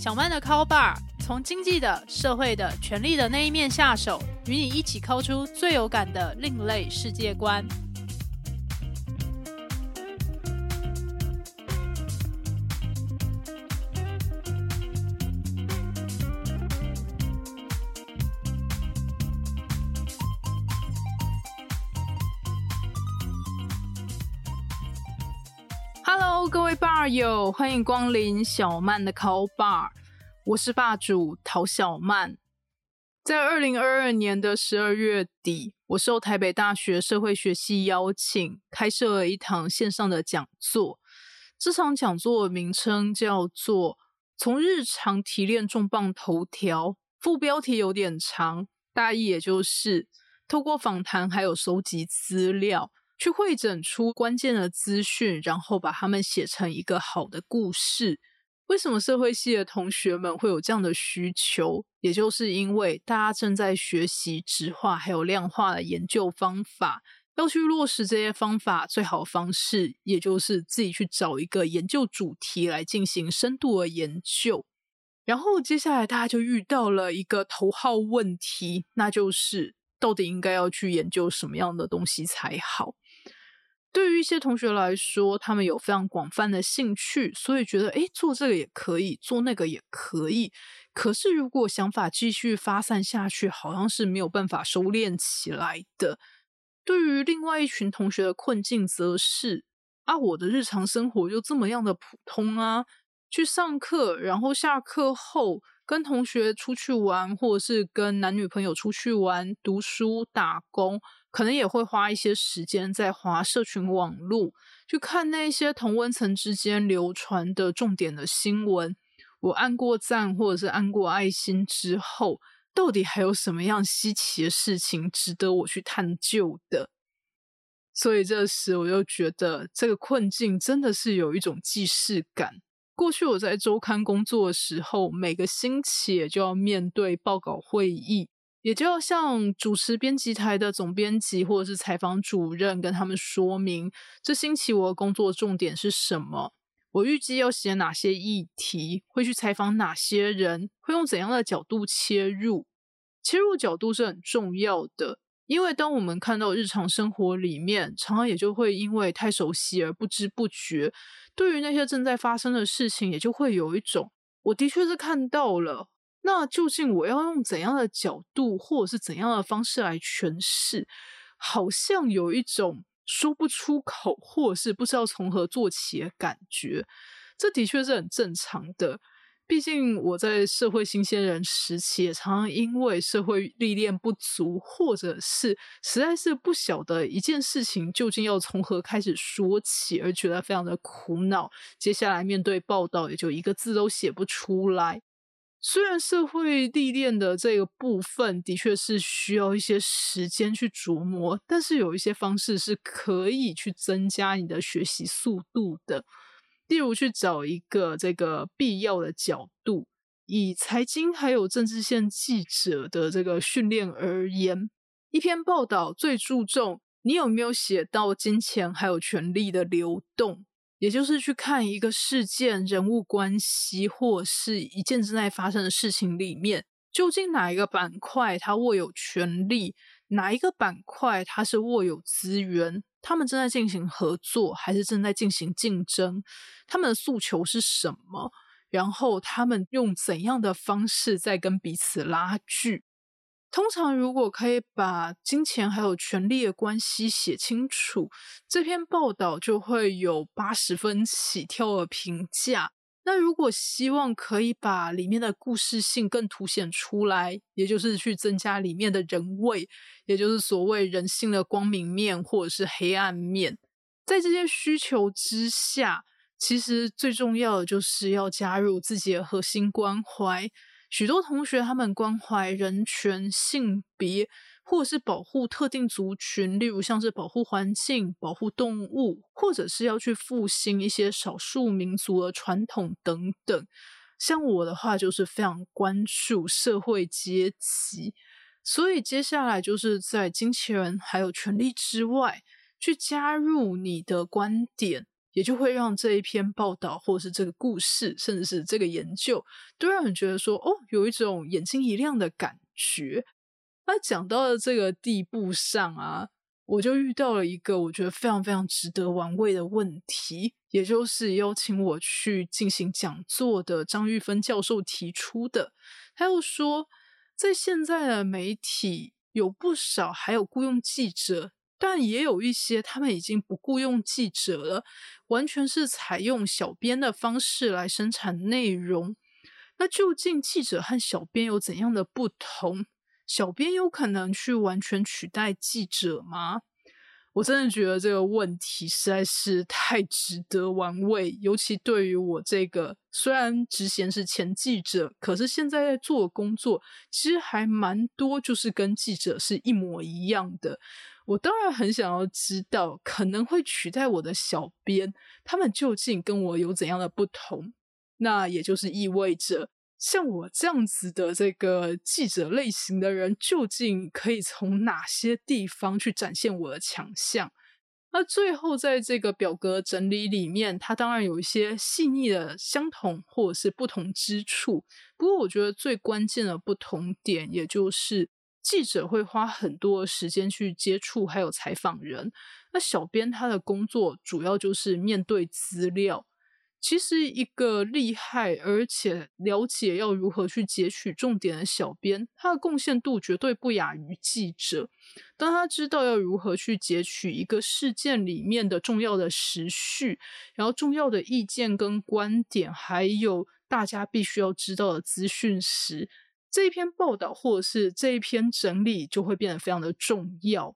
小曼的 Call Bar 从经济的、社会的、权力的那一面下手，与你一起抠出最有感的另类世界观。友，欢迎光临小曼的 Call Bar，我是霸主陶小曼。在二零二二年的十二月底，我受台北大学社会学系邀请，开设了一堂线上的讲座。这场讲座的名称叫做“从日常提炼重磅头条”，副标题有点长，大意也就是透过访谈还有收集资料。去会诊出关键的资讯，然后把它们写成一个好的故事。为什么社会系的同学们会有这样的需求？也就是因为大家正在学习质化还有量化的研究方法，要去落实这些方法，最好的方式也就是自己去找一个研究主题来进行深度的研究。然后接下来大家就遇到了一个头号问题，那就是到底应该要去研究什么样的东西才好？对于一些同学来说，他们有非常广泛的兴趣，所以觉得诶做这个也可以，做那个也可以。可是如果想法继续发散下去，好像是没有办法收敛起来的。对于另外一群同学的困境，则是啊，我的日常生活就这么样的普通啊，去上课，然后下课后跟同学出去玩，或者是跟男女朋友出去玩、读书、打工。可能也会花一些时间在划社群网络，去看那些同温层之间流传的重点的新闻。我按过赞或者是按过爱心之后，到底还有什么样稀奇的事情值得我去探究的？所以这时我就觉得这个困境真的是有一种既视感。过去我在周刊工作的时候，每个星期也就要面对报告会议。也就要向主持编辑台的总编辑或者是采访主任跟他们说明，这星期我的工作重点是什么，我预计要写哪些议题，会去采访哪些人，会用怎样的角度切入。切入角度是很重要的，因为当我们看到日常生活里面，常常也就会因为太熟悉而不知不觉，对于那些正在发生的事情，也就会有一种，我的确是看到了。那究竟我要用怎样的角度，或者是怎样的方式来诠释？好像有一种说不出口，或者是不知道从何做起的感觉。这的确是很正常的。毕竟我在社会新鲜人时期，也常常因为社会历练不足，或者是实在是不晓得一件事情究竟要从何开始说起，而觉得非常的苦恼。接下来面对报道，也就一个字都写不出来。虽然社会历练的这个部分的确是需要一些时间去琢磨，但是有一些方式是可以去增加你的学习速度的。例如去找一个这个必要的角度，以财经还有政治线记者的这个训练而言，一篇报道最注重你有没有写到金钱还有权力的流动。也就是去看一个事件、人物关系，或是一件正在发生的事情里面，究竟哪一个板块它握有权力，哪一个板块它是握有资源，他们正在进行合作，还是正在进行竞争？他们的诉求是什么？然后他们用怎样的方式在跟彼此拉锯？通常，如果可以把金钱还有权力的关系写清楚，这篇报道就会有八十分起跳的评价。那如果希望可以把里面的故事性更凸显出来，也就是去增加里面的人味，也就是所谓人性的光明面或者是黑暗面，在这些需求之下，其实最重要的就是要加入自己的核心关怀。许多同学他们关怀人权、性别，或者是保护特定族群，例如像是保护环境、保护动物，或者是要去复兴一些少数民族的传统等等。像我的话，就是非常关注社会阶级，所以接下来就是在金钱还有权力之外，去加入你的观点，也就会让这一篇报道，或者是这个故事，甚至是这个研究，都让人觉得说，哦，有一种眼睛一亮的感觉。那讲到了这个地步上啊，我就遇到了一个我觉得非常非常值得玩味的问题，也就是邀请我去进行讲座的张玉芬教授提出的。他又说，在现在的媒体有不少还有雇佣记者。但也有一些，他们已经不雇佣记者了，完全是采用小编的方式来生产内容。那究竟记者和小编有怎样的不同？小编有可能去完全取代记者吗？我真的觉得这个问题实在是太值得玩味，尤其对于我这个虽然职衔是前记者，可是现在在做的工作其实还蛮多，就是跟记者是一模一样的。我当然很想要知道，可能会取代我的小编，他们究竟跟我有怎样的不同？那也就是意味着，像我这样子的这个记者类型的人，究竟可以从哪些地方去展现我的强项？那最后在这个表格整理里面，它当然有一些细腻的相同或者是不同之处。不过，我觉得最关键的不同点，也就是。记者会花很多时间去接触，还有采访人。那小编他的工作主要就是面对资料。其实一个厉害而且了解要如何去截取重点的小编，他的贡献度绝对不亚于记者。当他知道要如何去截取一个事件里面的重要的时序，然后重要的意见跟观点，还有大家必须要知道的资讯时，这一篇报道或者是这一篇整理就会变得非常的重要。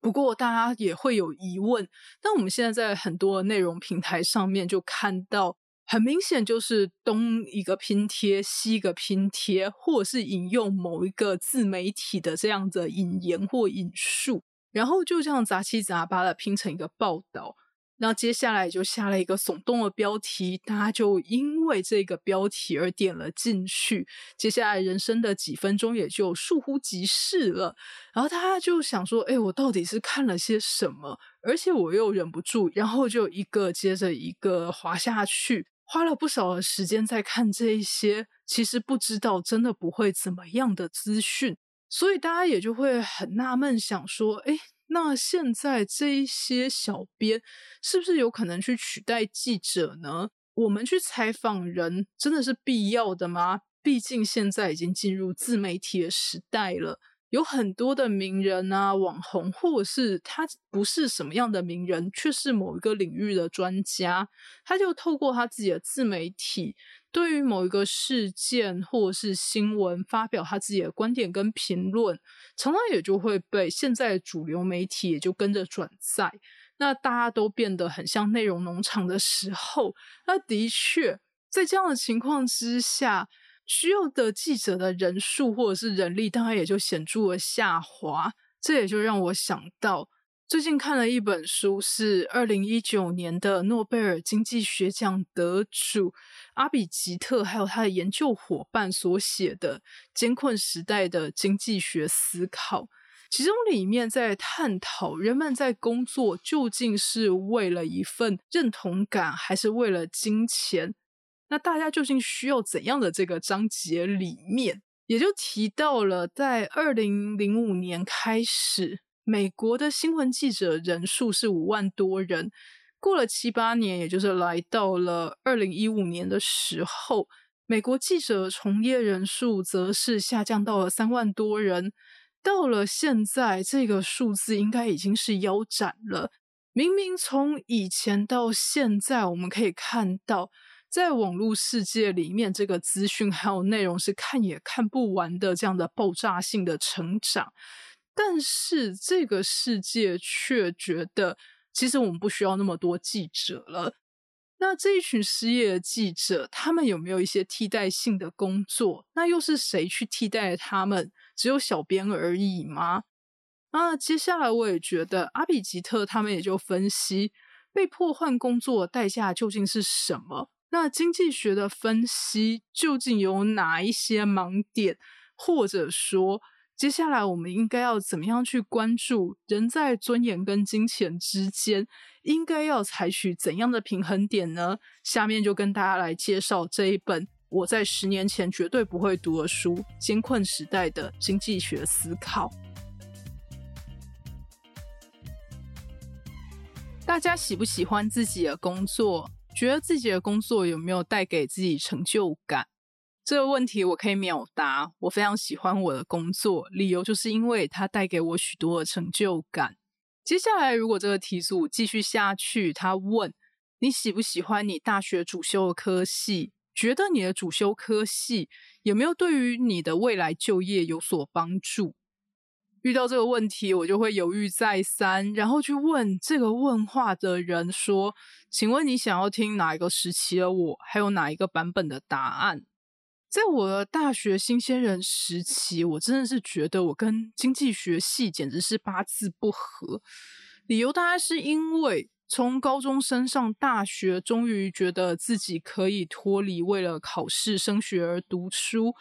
不过大家也会有疑问，但我们现在在很多内容平台上面就看到，很明显就是东一个拼贴，西一个拼贴，或者是引用某一个自媒体的这样的引言或引述，然后就这样杂七杂八的拼成一个报道。那接下来就下了一个耸动的标题，大家就因为这个标题而点了进去。接下来人生的几分钟也就倏忽即逝了。然后大家就想说：“哎，我到底是看了些什么？”而且我又忍不住，然后就一个接着一个滑下去，花了不少的时间在看这一些，其实不知道真的不会怎么样的资讯。所以大家也就会很纳闷，想说：“哎。”那现在这一些小编是不是有可能去取代记者呢？我们去采访人真的是必要的吗？毕竟现在已经进入自媒体的时代了。有很多的名人啊、网红，或者是他不是什么样的名人，却是某一个领域的专家，他就透过他自己的自媒体，对于某一个事件或者是新闻发表他自己的观点跟评论，常常也就会被现在主流媒体也就跟着转载。那大家都变得很像内容农场的时候，那的确在这样的情况之下。需要的记者的人数或者是人力，当然也就显著的下滑。这也就让我想到，最近看了一本书，是二零一九年的诺贝尔经济学奖得主阿比吉特还有他的研究伙伴所写的《艰困时代的经济学思考》，其中里面在探讨人们在工作究竟是为了一份认同感，还是为了金钱。那大家究竟需要怎样的这个章节里面，也就提到了，在二零零五年开始，美国的新闻记者人数是五万多人，过了七八年，也就是来到了二零一五年的时候，美国记者从业人数则是下降到了三万多人，到了现在，这个数字应该已经是腰斩了。明明从以前到现在，我们可以看到。在网络世界里面，这个资讯还有内容是看也看不完的，这样的爆炸性的成长。但是这个世界却觉得，其实我们不需要那么多记者了。那这一群失业的记者，他们有没有一些替代性的工作？那又是谁去替代他们？只有小编而已吗？那接下来我也觉得，阿比吉特他们也就分析，被迫换工作代价究竟是什么？那经济学的分析究竟有哪一些盲点，或者说接下来我们应该要怎么样去关注人在尊严跟金钱之间，应该要采取怎样的平衡点呢？下面就跟大家来介绍这一本我在十年前绝对不会读的书《艰困时代的经济学思考》。大家喜不喜欢自己的工作？觉得自己的工作有没有带给自己成就感？这个问题我可以秒答。我非常喜欢我的工作，理由就是因为它带给我许多的成就感。接下来，如果这个题组继续下去，他问你喜不喜欢你大学主修的科系？觉得你的主修科系有没有对于你的未来就业有所帮助？遇到这个问题，我就会犹豫再三，然后去问这个问话的人说：“请问你想要听哪一个时期的我，还有哪一个版本的答案？”在我大学新鲜人时期，我真的是觉得我跟经济学系简直是八字不合。理由大概是因为从高中升上大学，终于觉得自己可以脱离为了考试升学而读书。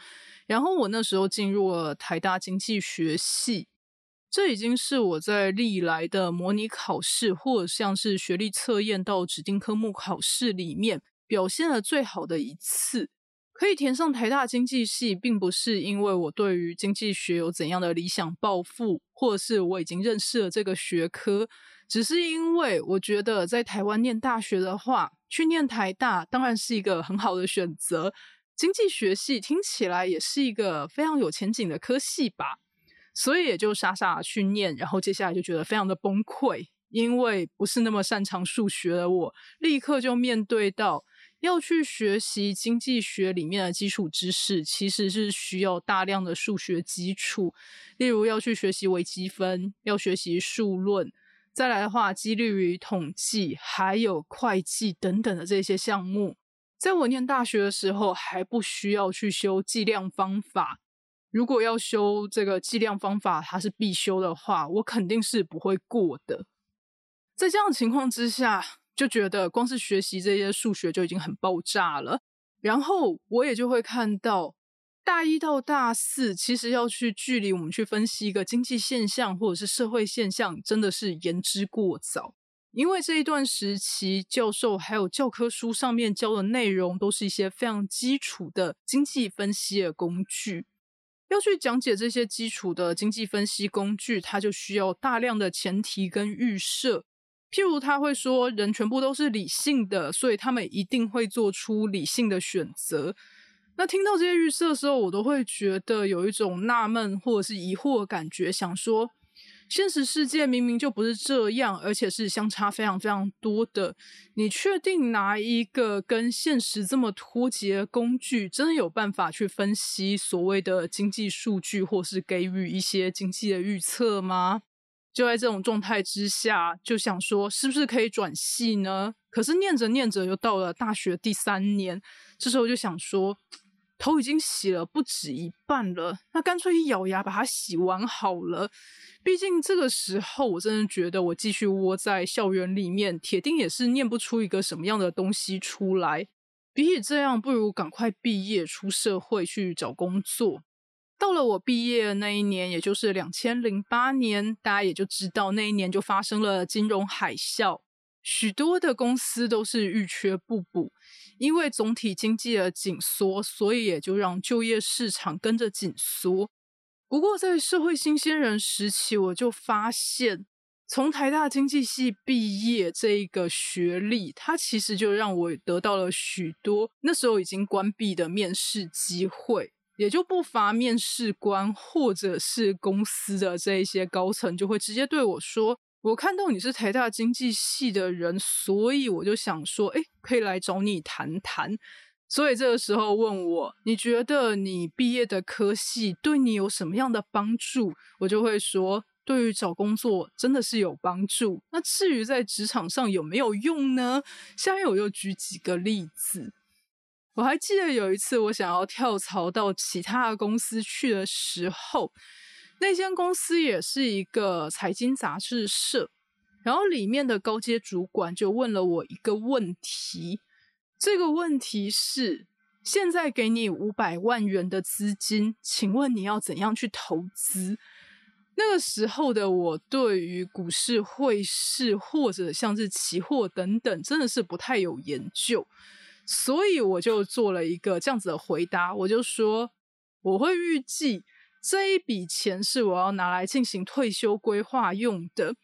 然后我那时候进入了台大经济学系，这已经是我在历来的模拟考试或者像是学历测验到指定科目考试里面表现的最好的一次。可以填上台大经济系，并不是因为我对于经济学有怎样的理想抱负，或者是我已经认识了这个学科，只是因为我觉得在台湾念大学的话，去念台大当然是一个很好的选择。经济学系听起来也是一个非常有前景的科系吧，所以也就傻傻去念，然后接下来就觉得非常的崩溃，因为不是那么擅长数学的我，立刻就面对到要去学习经济学里面的基础知识，其实是需要大量的数学基础，例如要去学习微积分，要学习数论，再来的话，几率与统计，还有会计等等的这些项目。在我念大学的时候，还不需要去修计量方法。如果要修这个计量方法，它是必修的话，我肯定是不会过的。在这样的情况之下，就觉得光是学习这些数学就已经很爆炸了。然后我也就会看到，大一到大四，其实要去距离我们去分析一个经济现象或者是社会现象，真的是言之过早。因为这一段时期，教授还有教科书上面教的内容，都是一些非常基础的经济分析的工具。要去讲解这些基础的经济分析工具，它就需要大量的前提跟预设。譬如他会说，人全部都是理性的，所以他们一定会做出理性的选择。那听到这些预设的时候，我都会觉得有一种纳闷或者是疑惑的感觉，想说。现实世界明明就不是这样，而且是相差非常非常多的。你确定拿一个跟现实这么脱节的工具，真的有办法去分析所谓的经济数据，或是给予一些经济的预测吗？就在这种状态之下，就想说是不是可以转系呢？可是念着念着，又到了大学第三年，这时候就想说。头已经洗了不止一半了，那干脆一咬牙把它洗完好了。毕竟这个时候，我真的觉得我继续窝在校园里面，铁定也是念不出一个什么样的东西出来。比起这样，不如赶快毕业出社会去找工作。到了我毕业的那一年，也就是两千零八年，大家也就知道那一年就发生了金融海啸，许多的公司都是欲缺不补。因为总体经济的紧缩，所以也就让就业市场跟着紧缩。不过，在社会新鲜人时期，我就发现，从台大经济系毕业这一个学历，它其实就让我得到了许多那时候已经关闭的面试机会，也就不乏面试官或者是公司的这一些高层就会直接对我说。我看到你是台大经济系的人，所以我就想说，哎，可以来找你谈谈。所以这个时候问我，你觉得你毕业的科系对你有什么样的帮助？我就会说，对于找工作真的是有帮助。那至于在职场上有没有用呢？下面我又举几个例子。我还记得有一次，我想要跳槽到其他的公司去的时候。那间公司也是一个财经杂志社，然后里面的高阶主管就问了我一个问题，这个问题是：现在给你五百万元的资金，请问你要怎样去投资？那个时候的我，对于股市、汇市或者像是期货等等，真的是不太有研究，所以我就做了一个这样子的回答，我就说我会预计这一笔钱是我要拿来进行退休规划用的，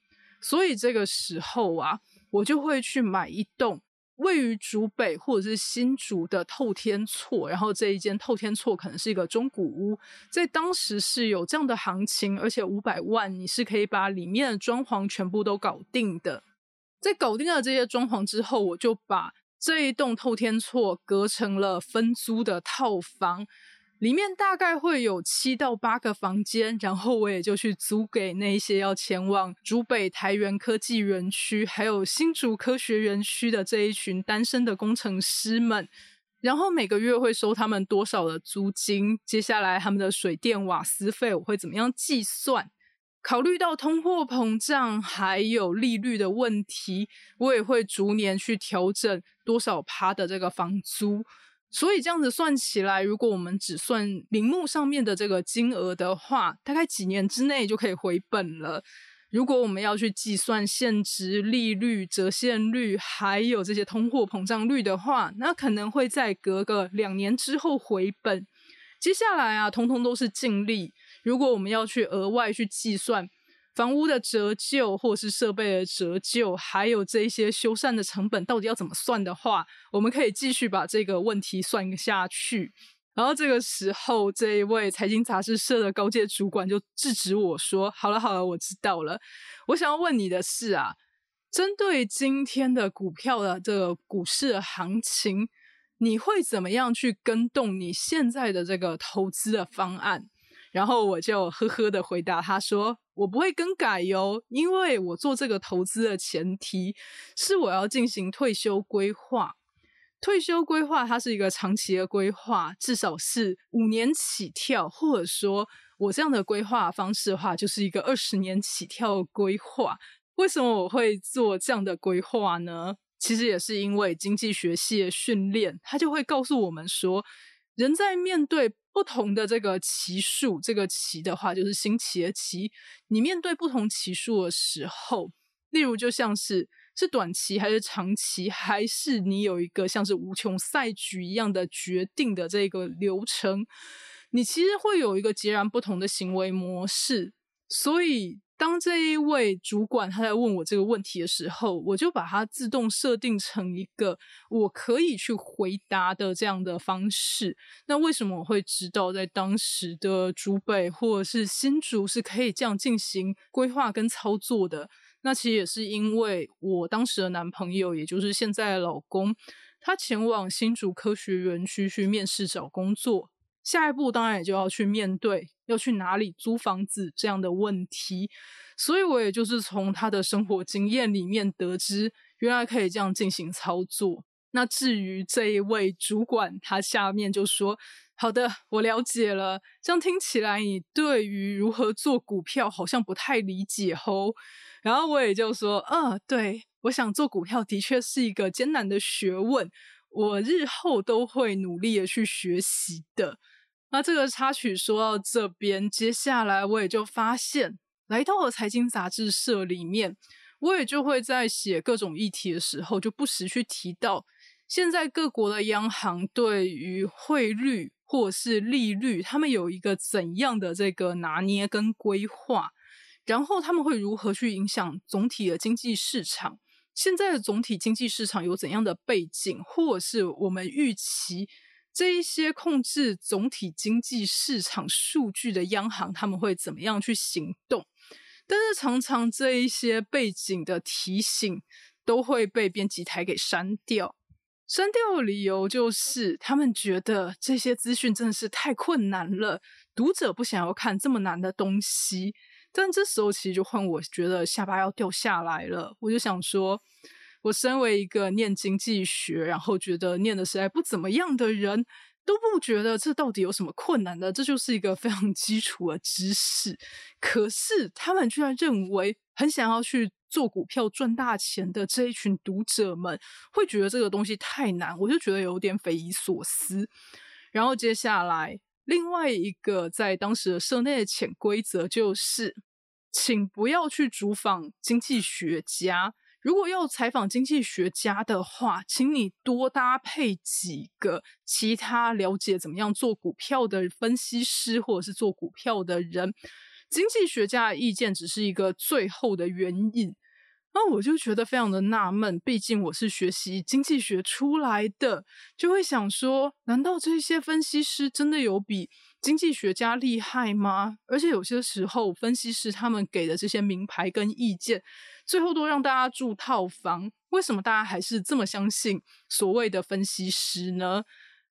所以这个时候啊，我就会去买一栋。位于竹北或者是新竹的透天厝，然后这一间透天厝可能是一个中古屋，在当时是有这样的行情，而且五百万你是可以把里面的装潢全部都搞定的。在搞定了这些装潢之后，我就把这一栋透天厝隔成了分租的套房。里面大概会有七到八个房间，然后我也就去租给那些要前往竹北台园科技园区，还有新竹科学园区的这一群单身的工程师们，然后每个月会收他们多少的租金？接下来他们的水电瓦斯费我会怎么样计算？考虑到通货膨胀还有利率的问题，我也会逐年去调整多少趴的这个房租。所以这样子算起来，如果我们只算名目上面的这个金额的话，大概几年之内就可以回本了。如果我们要去计算现值利率、折现率，还有这些通货膨胀率的话，那可能会在隔个两年之后回本。接下来啊，通通都是净利。如果我们要去额外去计算。房屋的折旧，或是设备的折旧，还有这一些修缮的成本，到底要怎么算的话，我们可以继续把这个问题算下去。然后这个时候，这一位财经杂志社的高阶主管就制止我说：“好了好了，我知道了。我想要问你的是啊，针对今天的股票的这个股市的行情，你会怎么样去跟动你现在的这个投资的方案？”然后我就呵呵的回答他说。我不会更改哟，因为我做这个投资的前提是我要进行退休规划。退休规划它是一个长期的规划，至少是五年起跳，或者说我这样的规划方式的话，就是一个二十年起跳的规划。为什么我会做这样的规划呢？其实也是因为经济学系的训练，它就会告诉我们说，人在面对。不同的这个棋数，这个棋的话就是新奇的棋。你面对不同棋数的时候，例如就像是是短期还是长期，还是你有一个像是无穷赛局一样的决定的这个流程，你其实会有一个截然不同的行为模式。所以。当这一位主管他在问我这个问题的时候，我就把它自动设定成一个我可以去回答的这样的方式。那为什么我会知道在当时的竹北或者是新竹是可以这样进行规划跟操作的？那其实也是因为我当时的男朋友，也就是现在的老公，他前往新竹科学园区去面试找工作。下一步当然也就要去面对要去哪里租房子这样的问题，所以我也就是从他的生活经验里面得知，原来可以这样进行操作。那至于这一位主管，他下面就说：“好的，我了解了。这样听起来，你对于如何做股票好像不太理解哦。”然后我也就说：“嗯，对，我想做股票的确是一个艰难的学问，我日后都会努力的去学习的。”那这个插曲说到这边，接下来我也就发现，来到了财经杂志社里面，我也就会在写各种议题的时候，就不时去提到，现在各国的央行对于汇率或是利率，他们有一个怎样的这个拿捏跟规划，然后他们会如何去影响总体的经济市场？现在的总体经济市场有怎样的背景，或者是我们预期？这一些控制总体经济市场数据的央行，他们会怎么样去行动？但是常常这一些背景的提醒都会被编辑台给删掉。删掉的理由就是他们觉得这些资讯真的是太困难了，读者不想要看这么难的东西。但这时候其实就换我觉得下巴要掉下来了，我就想说。我身为一个念经济学，然后觉得念的实在不怎么样的人，都不觉得这到底有什么困难的，这就是一个非常基础的知识。可是他们居然认为，很想要去做股票赚大钱的这一群读者们，会觉得这个东西太难，我就觉得有点匪夷所思。然后接下来另外一个在当时的社内的潜规则就是，请不要去主访经济学家。如果要采访经济学家的话，请你多搭配几个其他了解怎么样做股票的分析师，或者是做股票的人。经济学家的意见只是一个最后的原因。那我就觉得非常的纳闷，毕竟我是学习经济学出来的，就会想说，难道这些分析师真的有比经济学家厉害吗？而且有些时候，分析师他们给的这些名牌跟意见，最后都让大家住套房，为什么大家还是这么相信所谓的分析师呢？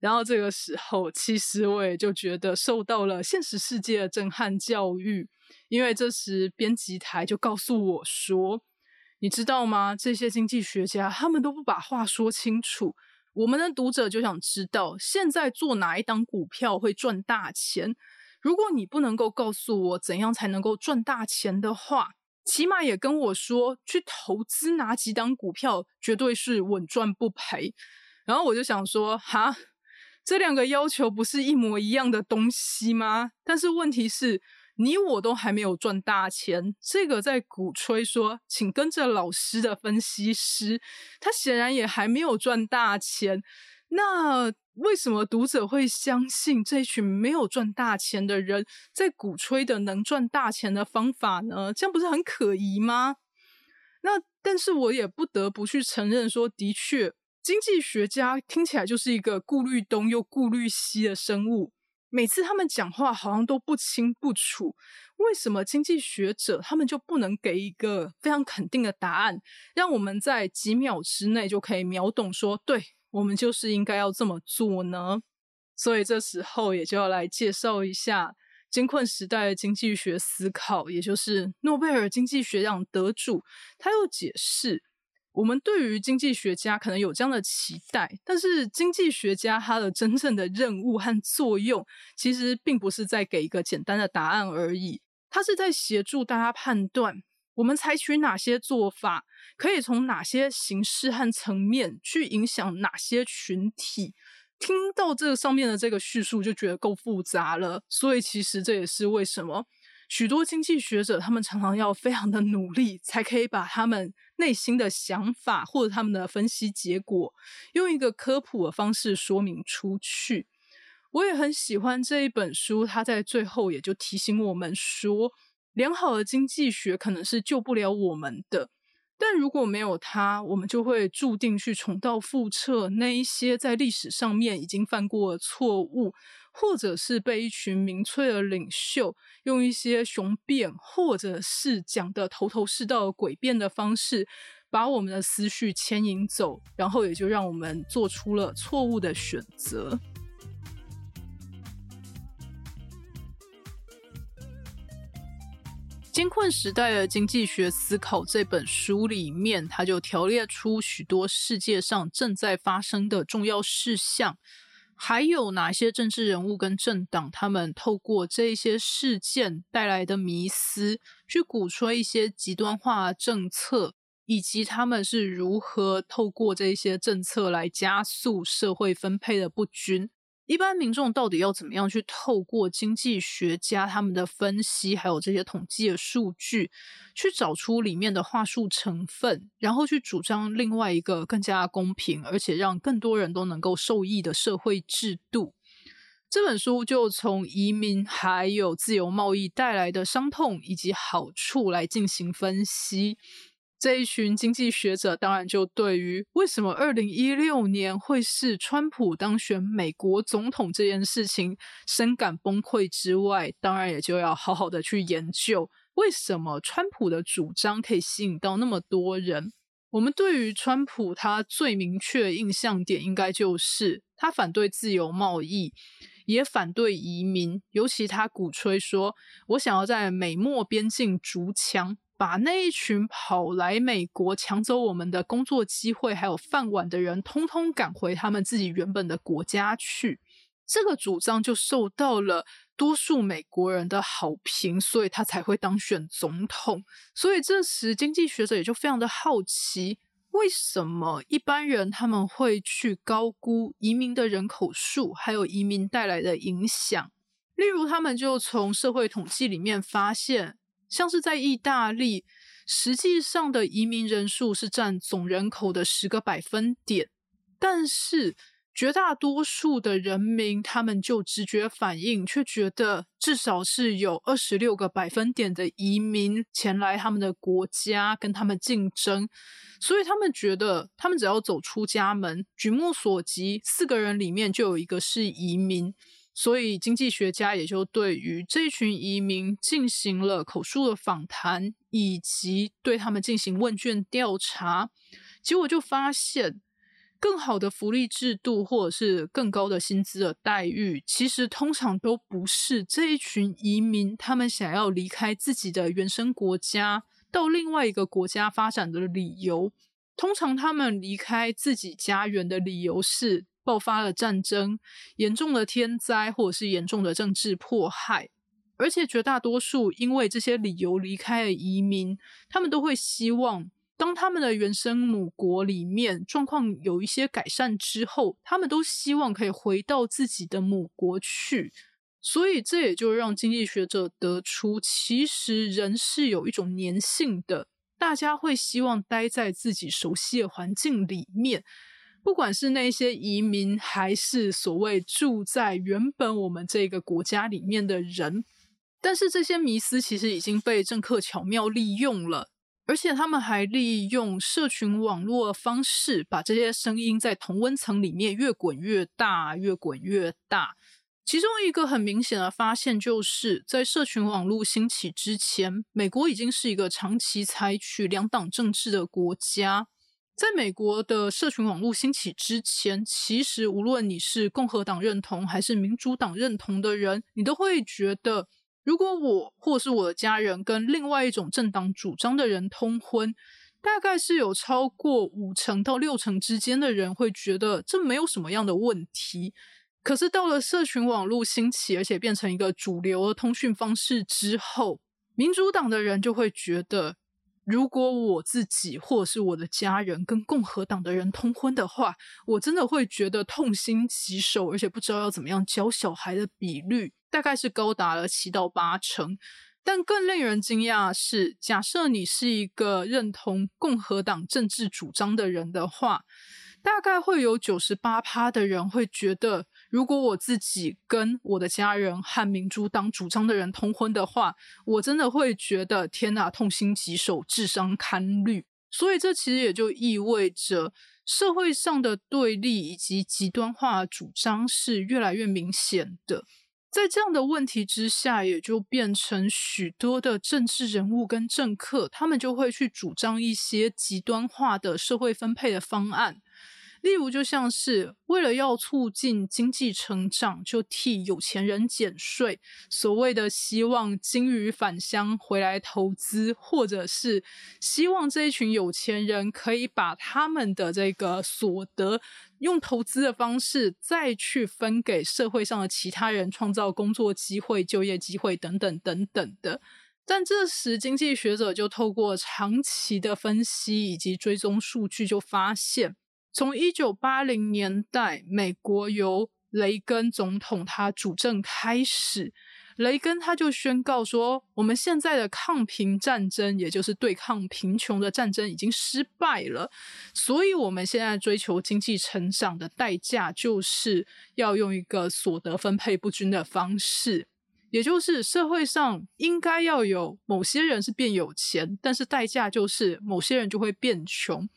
然后这个时候，其实我也就觉得受到了现实世界的震撼教育，因为这时编辑台就告诉我说。你知道吗？这些经济学家他们都不把话说清楚。我们的读者就想知道，现在做哪一档股票会赚大钱？如果你不能够告诉我怎样才能够赚大钱的话，起码也跟我说，去投资哪几档股票绝对是稳赚不赔。然后我就想说，哈，这两个要求不是一模一样的东西吗？但是问题是。你我都还没有赚大钱，这个在鼓吹说，请跟着老师的分析师，他显然也还没有赚大钱。那为什么读者会相信这群没有赚大钱的人在鼓吹的能赚大钱的方法呢？这样不是很可疑吗？那但是我也不得不去承认说，的确，经济学家听起来就是一个顾虑东又顾虑西的生物。每次他们讲话好像都不清不楚，为什么经济学者他们就不能给一个非常肯定的答案，让我们在几秒之内就可以秒懂，说对我们就是应该要这么做呢？所以这时候也就要来介绍一下艰困时代的经济学思考，也就是诺贝尔经济学奖得主，他又解释。我们对于经济学家可能有这样的期待，但是经济学家他的真正的任务和作用，其实并不是在给一个简单的答案而已，他是在协助大家判断我们采取哪些做法，可以从哪些形式和层面去影响哪些群体。听到这个上面的这个叙述，就觉得够复杂了，所以其实这也是为什么。许多经济学者，他们常常要非常的努力，才可以把他们内心的想法或者他们的分析结果，用一个科普的方式说明出去。我也很喜欢这一本书，它在最后也就提醒我们说，良好的经济学可能是救不了我们的。但如果没有它，我们就会注定去重蹈覆辙，那一些在历史上面已经犯过错误，或者是被一群民粹的领袖用一些雄辩，或者是讲的头头是道、诡辩的方式，把我们的思绪牵引走，然后也就让我们做出了错误的选择。《艰困时代的经济学思考》这本书里面，他就条列出许多世界上正在发生的重要事项，还有哪些政治人物跟政党，他们透过这些事件带来的迷思，去鼓吹一些极端化政策，以及他们是如何透过这些政策来加速社会分配的不均。一般民众到底要怎么样去透过经济学家他们的分析，还有这些统计的数据，去找出里面的话术成分，然后去主张另外一个更加公平，而且让更多人都能够受益的社会制度？这本书就从移民还有自由贸易带来的伤痛以及好处来进行分析。这一群经济学者当然就对于为什么二零一六年会是川普当选美国总统这件事情深感崩溃之外，当然也就要好好的去研究为什么川普的主张可以吸引到那么多人。我们对于川普他最明确印象点，应该就是他反对自由贸易，也反对移民，尤其他鼓吹说，我想要在美墨边境筑墙。把那一群跑来美国抢走我们的工作机会还有饭碗的人，通通赶回他们自己原本的国家去。这个主张就受到了多数美国人的好评，所以他才会当选总统。所以这时经济学者也就非常的好奇，为什么一般人他们会去高估移民的人口数，还有移民带来的影响？例如，他们就从社会统计里面发现，像是在意大利，实际上的移民人数是占总人口的十个百分点，但是。绝大多数的人民，他们就直觉反应，却觉得至少是有二十六个百分点的移民前来他们的国家跟他们竞争，所以他们觉得，他们只要走出家门，举目所及，四个人里面就有一个是移民，所以经济学家也就对于这一群移民进行了口述的访谈，以及对他们进行问卷调查，结果就发现。更好的福利制度，或者是更高的薪资的待遇，其实通常都不是这一群移民他们想要离开自己的原生国家到另外一个国家发展的理由。通常他们离开自己家园的理由是爆发了战争、严重的天灾，或者是严重的政治迫害。而且绝大多数因为这些理由离开的移民，他们都会希望。当他们的原生母国里面状况有一些改善之后，他们都希望可以回到自己的母国去，所以这也就让经济学者得出，其实人是有一种粘性的，大家会希望待在自己熟悉的环境里面，不管是那些移民，还是所谓住在原本我们这个国家里面的人，但是这些迷思其实已经被政客巧妙利用了。而且他们还利用社群网络的方式，把这些声音在同温层里面越滚越大，越滚越大。其中一个很明显的发现，就是在社群网络兴起之前，美国已经是一个长期采取两党政治的国家。在美国的社群网络兴起之前，其实无论你是共和党认同还是民主党认同的人，你都会觉得。如果我或是我的家人跟另外一种政党主张的人通婚，大概是有超过五成到六成之间的人会觉得这没有什么样的问题。可是到了社群网络兴起，而且变成一个主流的通讯方式之后，民主党的人就会觉得，如果我自己或是我的家人跟共和党的人通婚的话，我真的会觉得痛心疾首，而且不知道要怎么样教小孩的比率。大概是高达了七到八成，但更令人惊讶的是，假设你是一个认同共和党政治主张的人的话，大概会有九十八趴的人会觉得，如果我自己跟我的家人和民主党主张的人通婚的话，我真的会觉得天哪，痛心疾首，智商堪虑。所以这其实也就意味着，社会上的对立以及极端化主张是越来越明显的。在这样的问题之下，也就变成许多的政治人物跟政客，他们就会去主张一些极端化的社会分配的方案。例如，就像是为了要促进经济成长，就替有钱人减税，所谓的希望金鱼返乡回来投资，或者是希望这一群有钱人可以把他们的这个所得用投资的方式再去分给社会上的其他人，创造工作机会、就业机会等等等等的。但这时，经济学者就透过长期的分析以及追踪数据，就发现。从一九八零年代，美国由雷根总统他主政开始，雷根他就宣告说：“我们现在的抗贫战争，也就是对抗贫穷的战争，已经失败了。所以，我们现在追求经济成长的代价，就是要用一个所得分配不均的方式，也就是社会上应该要有某些人是变有钱，但是代价就是某些人就会变穷。”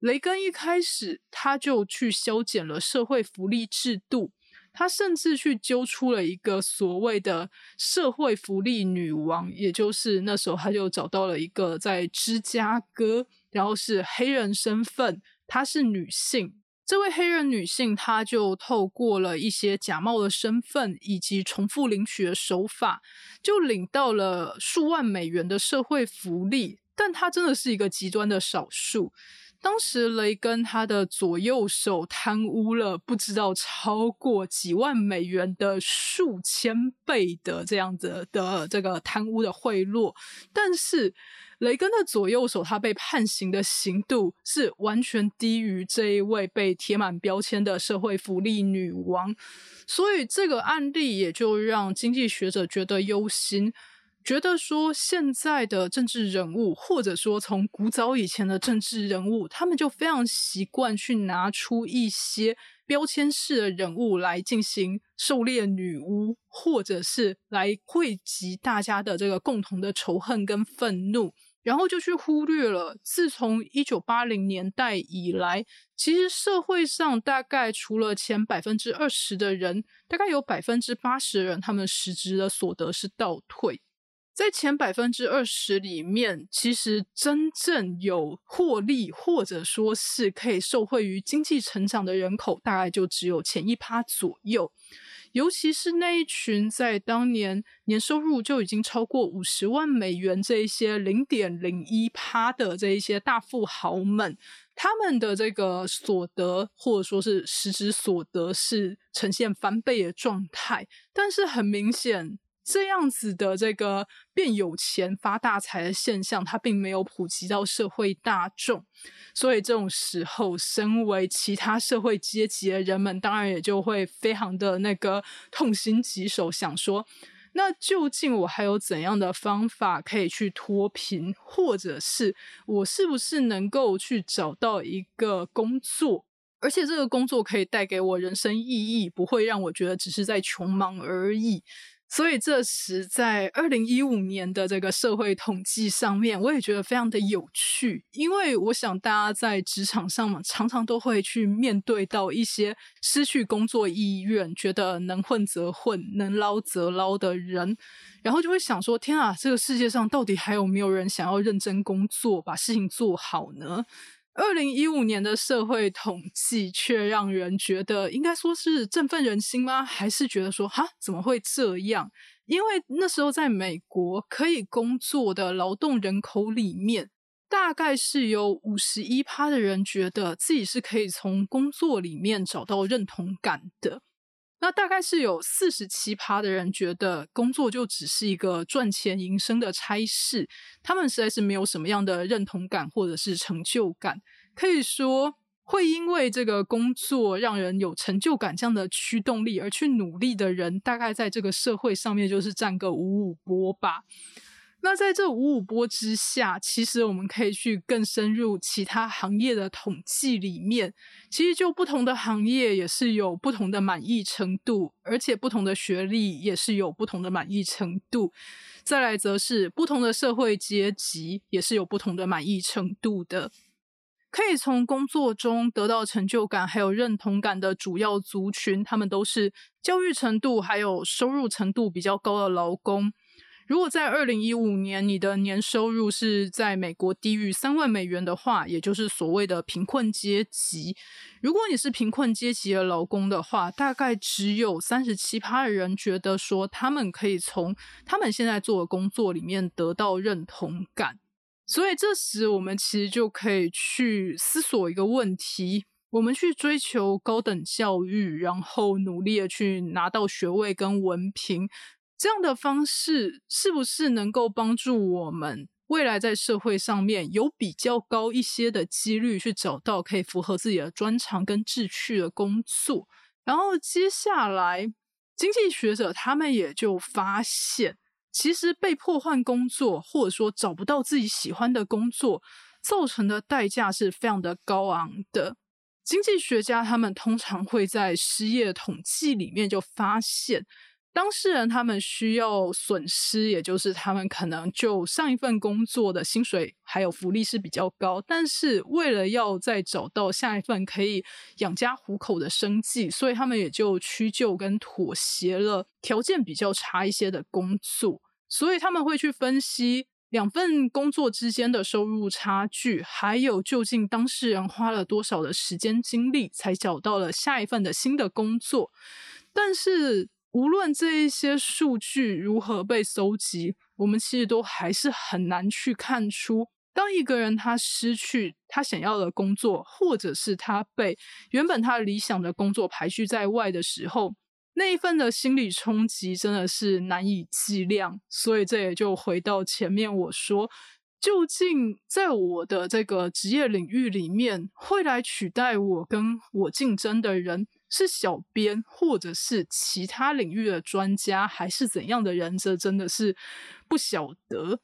雷根一开始他就去修剪了社会福利制度，他甚至去揪出了一个所谓的社会福利女王，也就是那时候他就找到了一个在芝加哥，然后是黑人身份，她是女性。这位黑人女性，她就透过了一些假冒的身份以及重复领取的手法，就领到了数万美元的社会福利。但她真的是一个极端的少数。当时雷根他的左右手贪污了不知道超过几万美元的数千倍的这样子的这个贪污的贿赂，但是雷根的左右手他被判刑的刑度是完全低于这一位被贴满标签的社会福利女王，所以这个案例也就让经济学者觉得忧心。觉得说现在的政治人物，或者说从古早以前的政治人物，他们就非常习惯去拿出一些标签式的人物来进行狩猎女巫，或者是来汇集大家的这个共同的仇恨跟愤怒，然后就去忽略了，自从一九八零年代以来，其实社会上大概除了前百分之二十的人，大概有百分之八十的人，他们实质的所得是倒退。在前百分之二十里面，其实真正有获利或者说是可以受惠于经济成长的人口，大概就只有前一趴左右。尤其是那一群在当年年收入就已经超过五十万美元这一些零点零一趴的这一些大富豪们，他们的这个所得或者说是实质所得是呈现翻倍的状态，但是很明显。这样子的这个变有钱发大财的现象，它并没有普及到社会大众，所以这种时候，身为其他社会阶级的人们，当然也就会非常的那个痛心疾首，想说，那究竟我还有怎样的方法可以去脱贫，或者是我是不是能够去找到一个工作，而且这个工作可以带给我人生意义，不会让我觉得只是在穷忙而已。所以这时，在二零一五年的这个社会统计上面，我也觉得非常的有趣，因为我想大家在职场上嘛，常常都会去面对到一些失去工作意愿、觉得能混则混、能捞则捞的人，然后就会想说：天啊，这个世界上到底还有没有人想要认真工作，把事情做好呢？二零一五年的社会统计却让人觉得，应该说是振奋人心吗？还是觉得说，哈，怎么会这样？因为那时候在美国，可以工作的劳动人口里面，大概是有五十一趴的人觉得自己是可以从工作里面找到认同感的。那大概是有四十七趴的人觉得工作就只是一个赚钱营生的差事，他们实在是没有什么样的认同感或者是成就感。可以说，会因为这个工作让人有成就感这样的驱动力而去努力的人，大概在这个社会上面就是占个五五波吧。那在这五五波之下，其实我们可以去更深入其他行业的统计里面。其实就不同的行业也是有不同的满意程度，而且不同的学历也是有不同的满意程度。再来则是不同的社会阶级也是有不同的满意程度的。可以从工作中得到成就感还有认同感的主要族群，他们都是教育程度还有收入程度比较高的劳工。如果在二零一五年你的年收入是在美国低于三万美元的话，也就是所谓的贫困阶级。如果你是贫困阶级的劳工的话，大概只有三十七趴的人觉得说他们可以从他们现在做的工作里面得到认同感。所以这时我们其实就可以去思索一个问题：我们去追求高等教育，然后努力的去拿到学位跟文凭。这样的方式是不是能够帮助我们未来在社会上面有比较高一些的几率去找到可以符合自己的专长跟志趣的工作？然后接下来，经济学者他们也就发现，其实被迫换工作，或者说找不到自己喜欢的工作，造成的代价是非常的高昂的。经济学家他们通常会在失业统计里面就发现。当事人他们需要损失，也就是他们可能就上一份工作的薪水还有福利是比较高，但是为了要再找到下一份可以养家糊口的生计，所以他们也就屈就跟妥协了条件比较差一些的工作。所以他们会去分析两份工作之间的收入差距，还有究竟当事人花了多少的时间精力才找到了下一份的新的工作，但是。无论这一些数据如何被搜集，我们其实都还是很难去看出当一个人他失去他想要的工作，或者是他被原本他理想的工作排拒在外的时候，那一份的心理冲击真的是难以计量。所以这也就回到前面我说，究竟在我的这个职业领域里面，会来取代我跟我竞争的人是小编，或者是其他领域的专家，还是怎样的人？这真的是不晓得。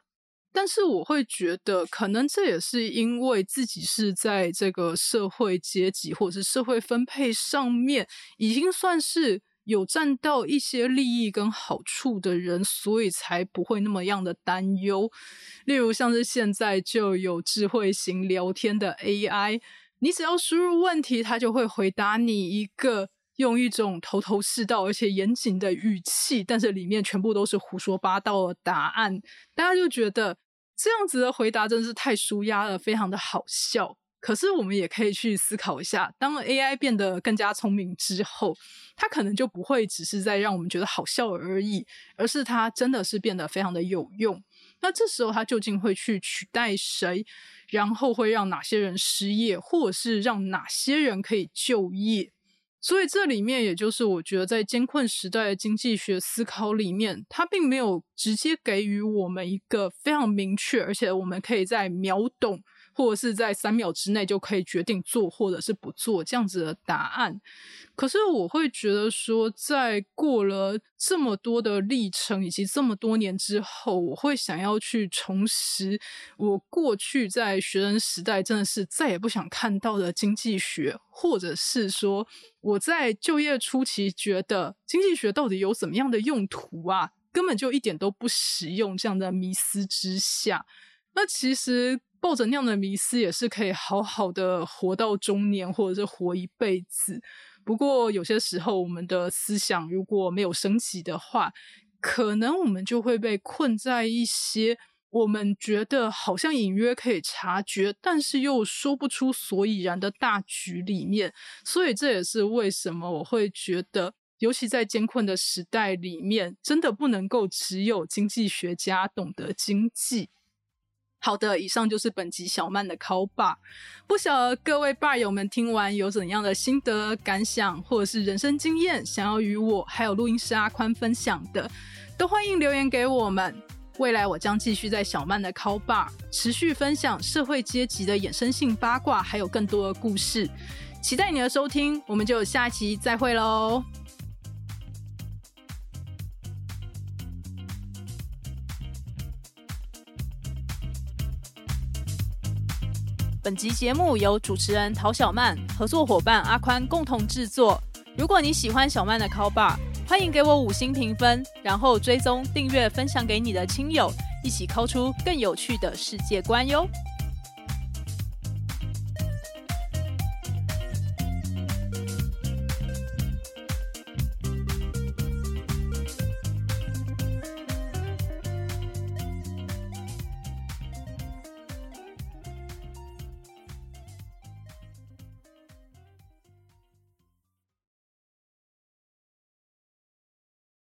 但是我会觉得，可能这也是因为自己是在这个社会阶级或者是社会分配上面，已经算是有占到一些利益跟好处的人，所以才不会那么样的担忧。例如，像是现在就有智慧型聊天的 AI，你只要输入问题，它就会回答你一个用一种头头是道而且严谨的语气，但是里面全部都是胡说八道的答案，大家就觉得。这样子的回答真是太舒压了，非常的好笑。可是我们也可以去思考一下，当 AI 变得更加聪明之后，它可能就不会只是在让我们觉得好笑而已，而是它真的是变得非常的有用。那这时候他究竟会去取代谁？然后会让哪些人失业，或者是让哪些人可以就业？所以这里面，也就是我觉得在艰困时代的经济学思考里面，它并没有直接给予我们一个非常明确，而且我们可以在秒懂。或者是在三秒之内就可以决定做或者是不做这样子的答案，可是我会觉得说，在过了这么多的历程以及这么多年之后，我会想要去重拾我过去在学生时代真的是再也不想看到的经济学，或者是说我在就业初期觉得经济学到底有怎么样的用途啊，根本就一点都不实用这样的迷思之下，那其实。抱着那样的迷思，也是可以好好的活到中年，或者是活一辈子。不过有些时候，我们的思想如果没有升级的话，可能我们就会被困在一些我们觉得好像隐约可以察觉，但是又说不出所以然的大局里面。所以这也是为什么我会觉得，尤其在艰困的时代里面，真的不能够只有经济学家懂得经济。好的，以上就是本集小曼的 call bar。不晓得各位 bar 友们听完有怎样的心得感想，或者是人生经验，想要与我还有录音师阿宽分享的，都欢迎留言给我们。未来我将继续在小曼的 call bar 持续分享社会阶级的衍生性八卦，还有更多的故事。期待你的收听，我们就下一期再会喽。本集节目由主持人陶小曼、合作伙伴阿宽共同制作。如果你喜欢小曼的 Call Bar，欢迎给我五星评分，然后追踪、订阅、分享给你的亲友，一起 call 出更有趣的世界观哟。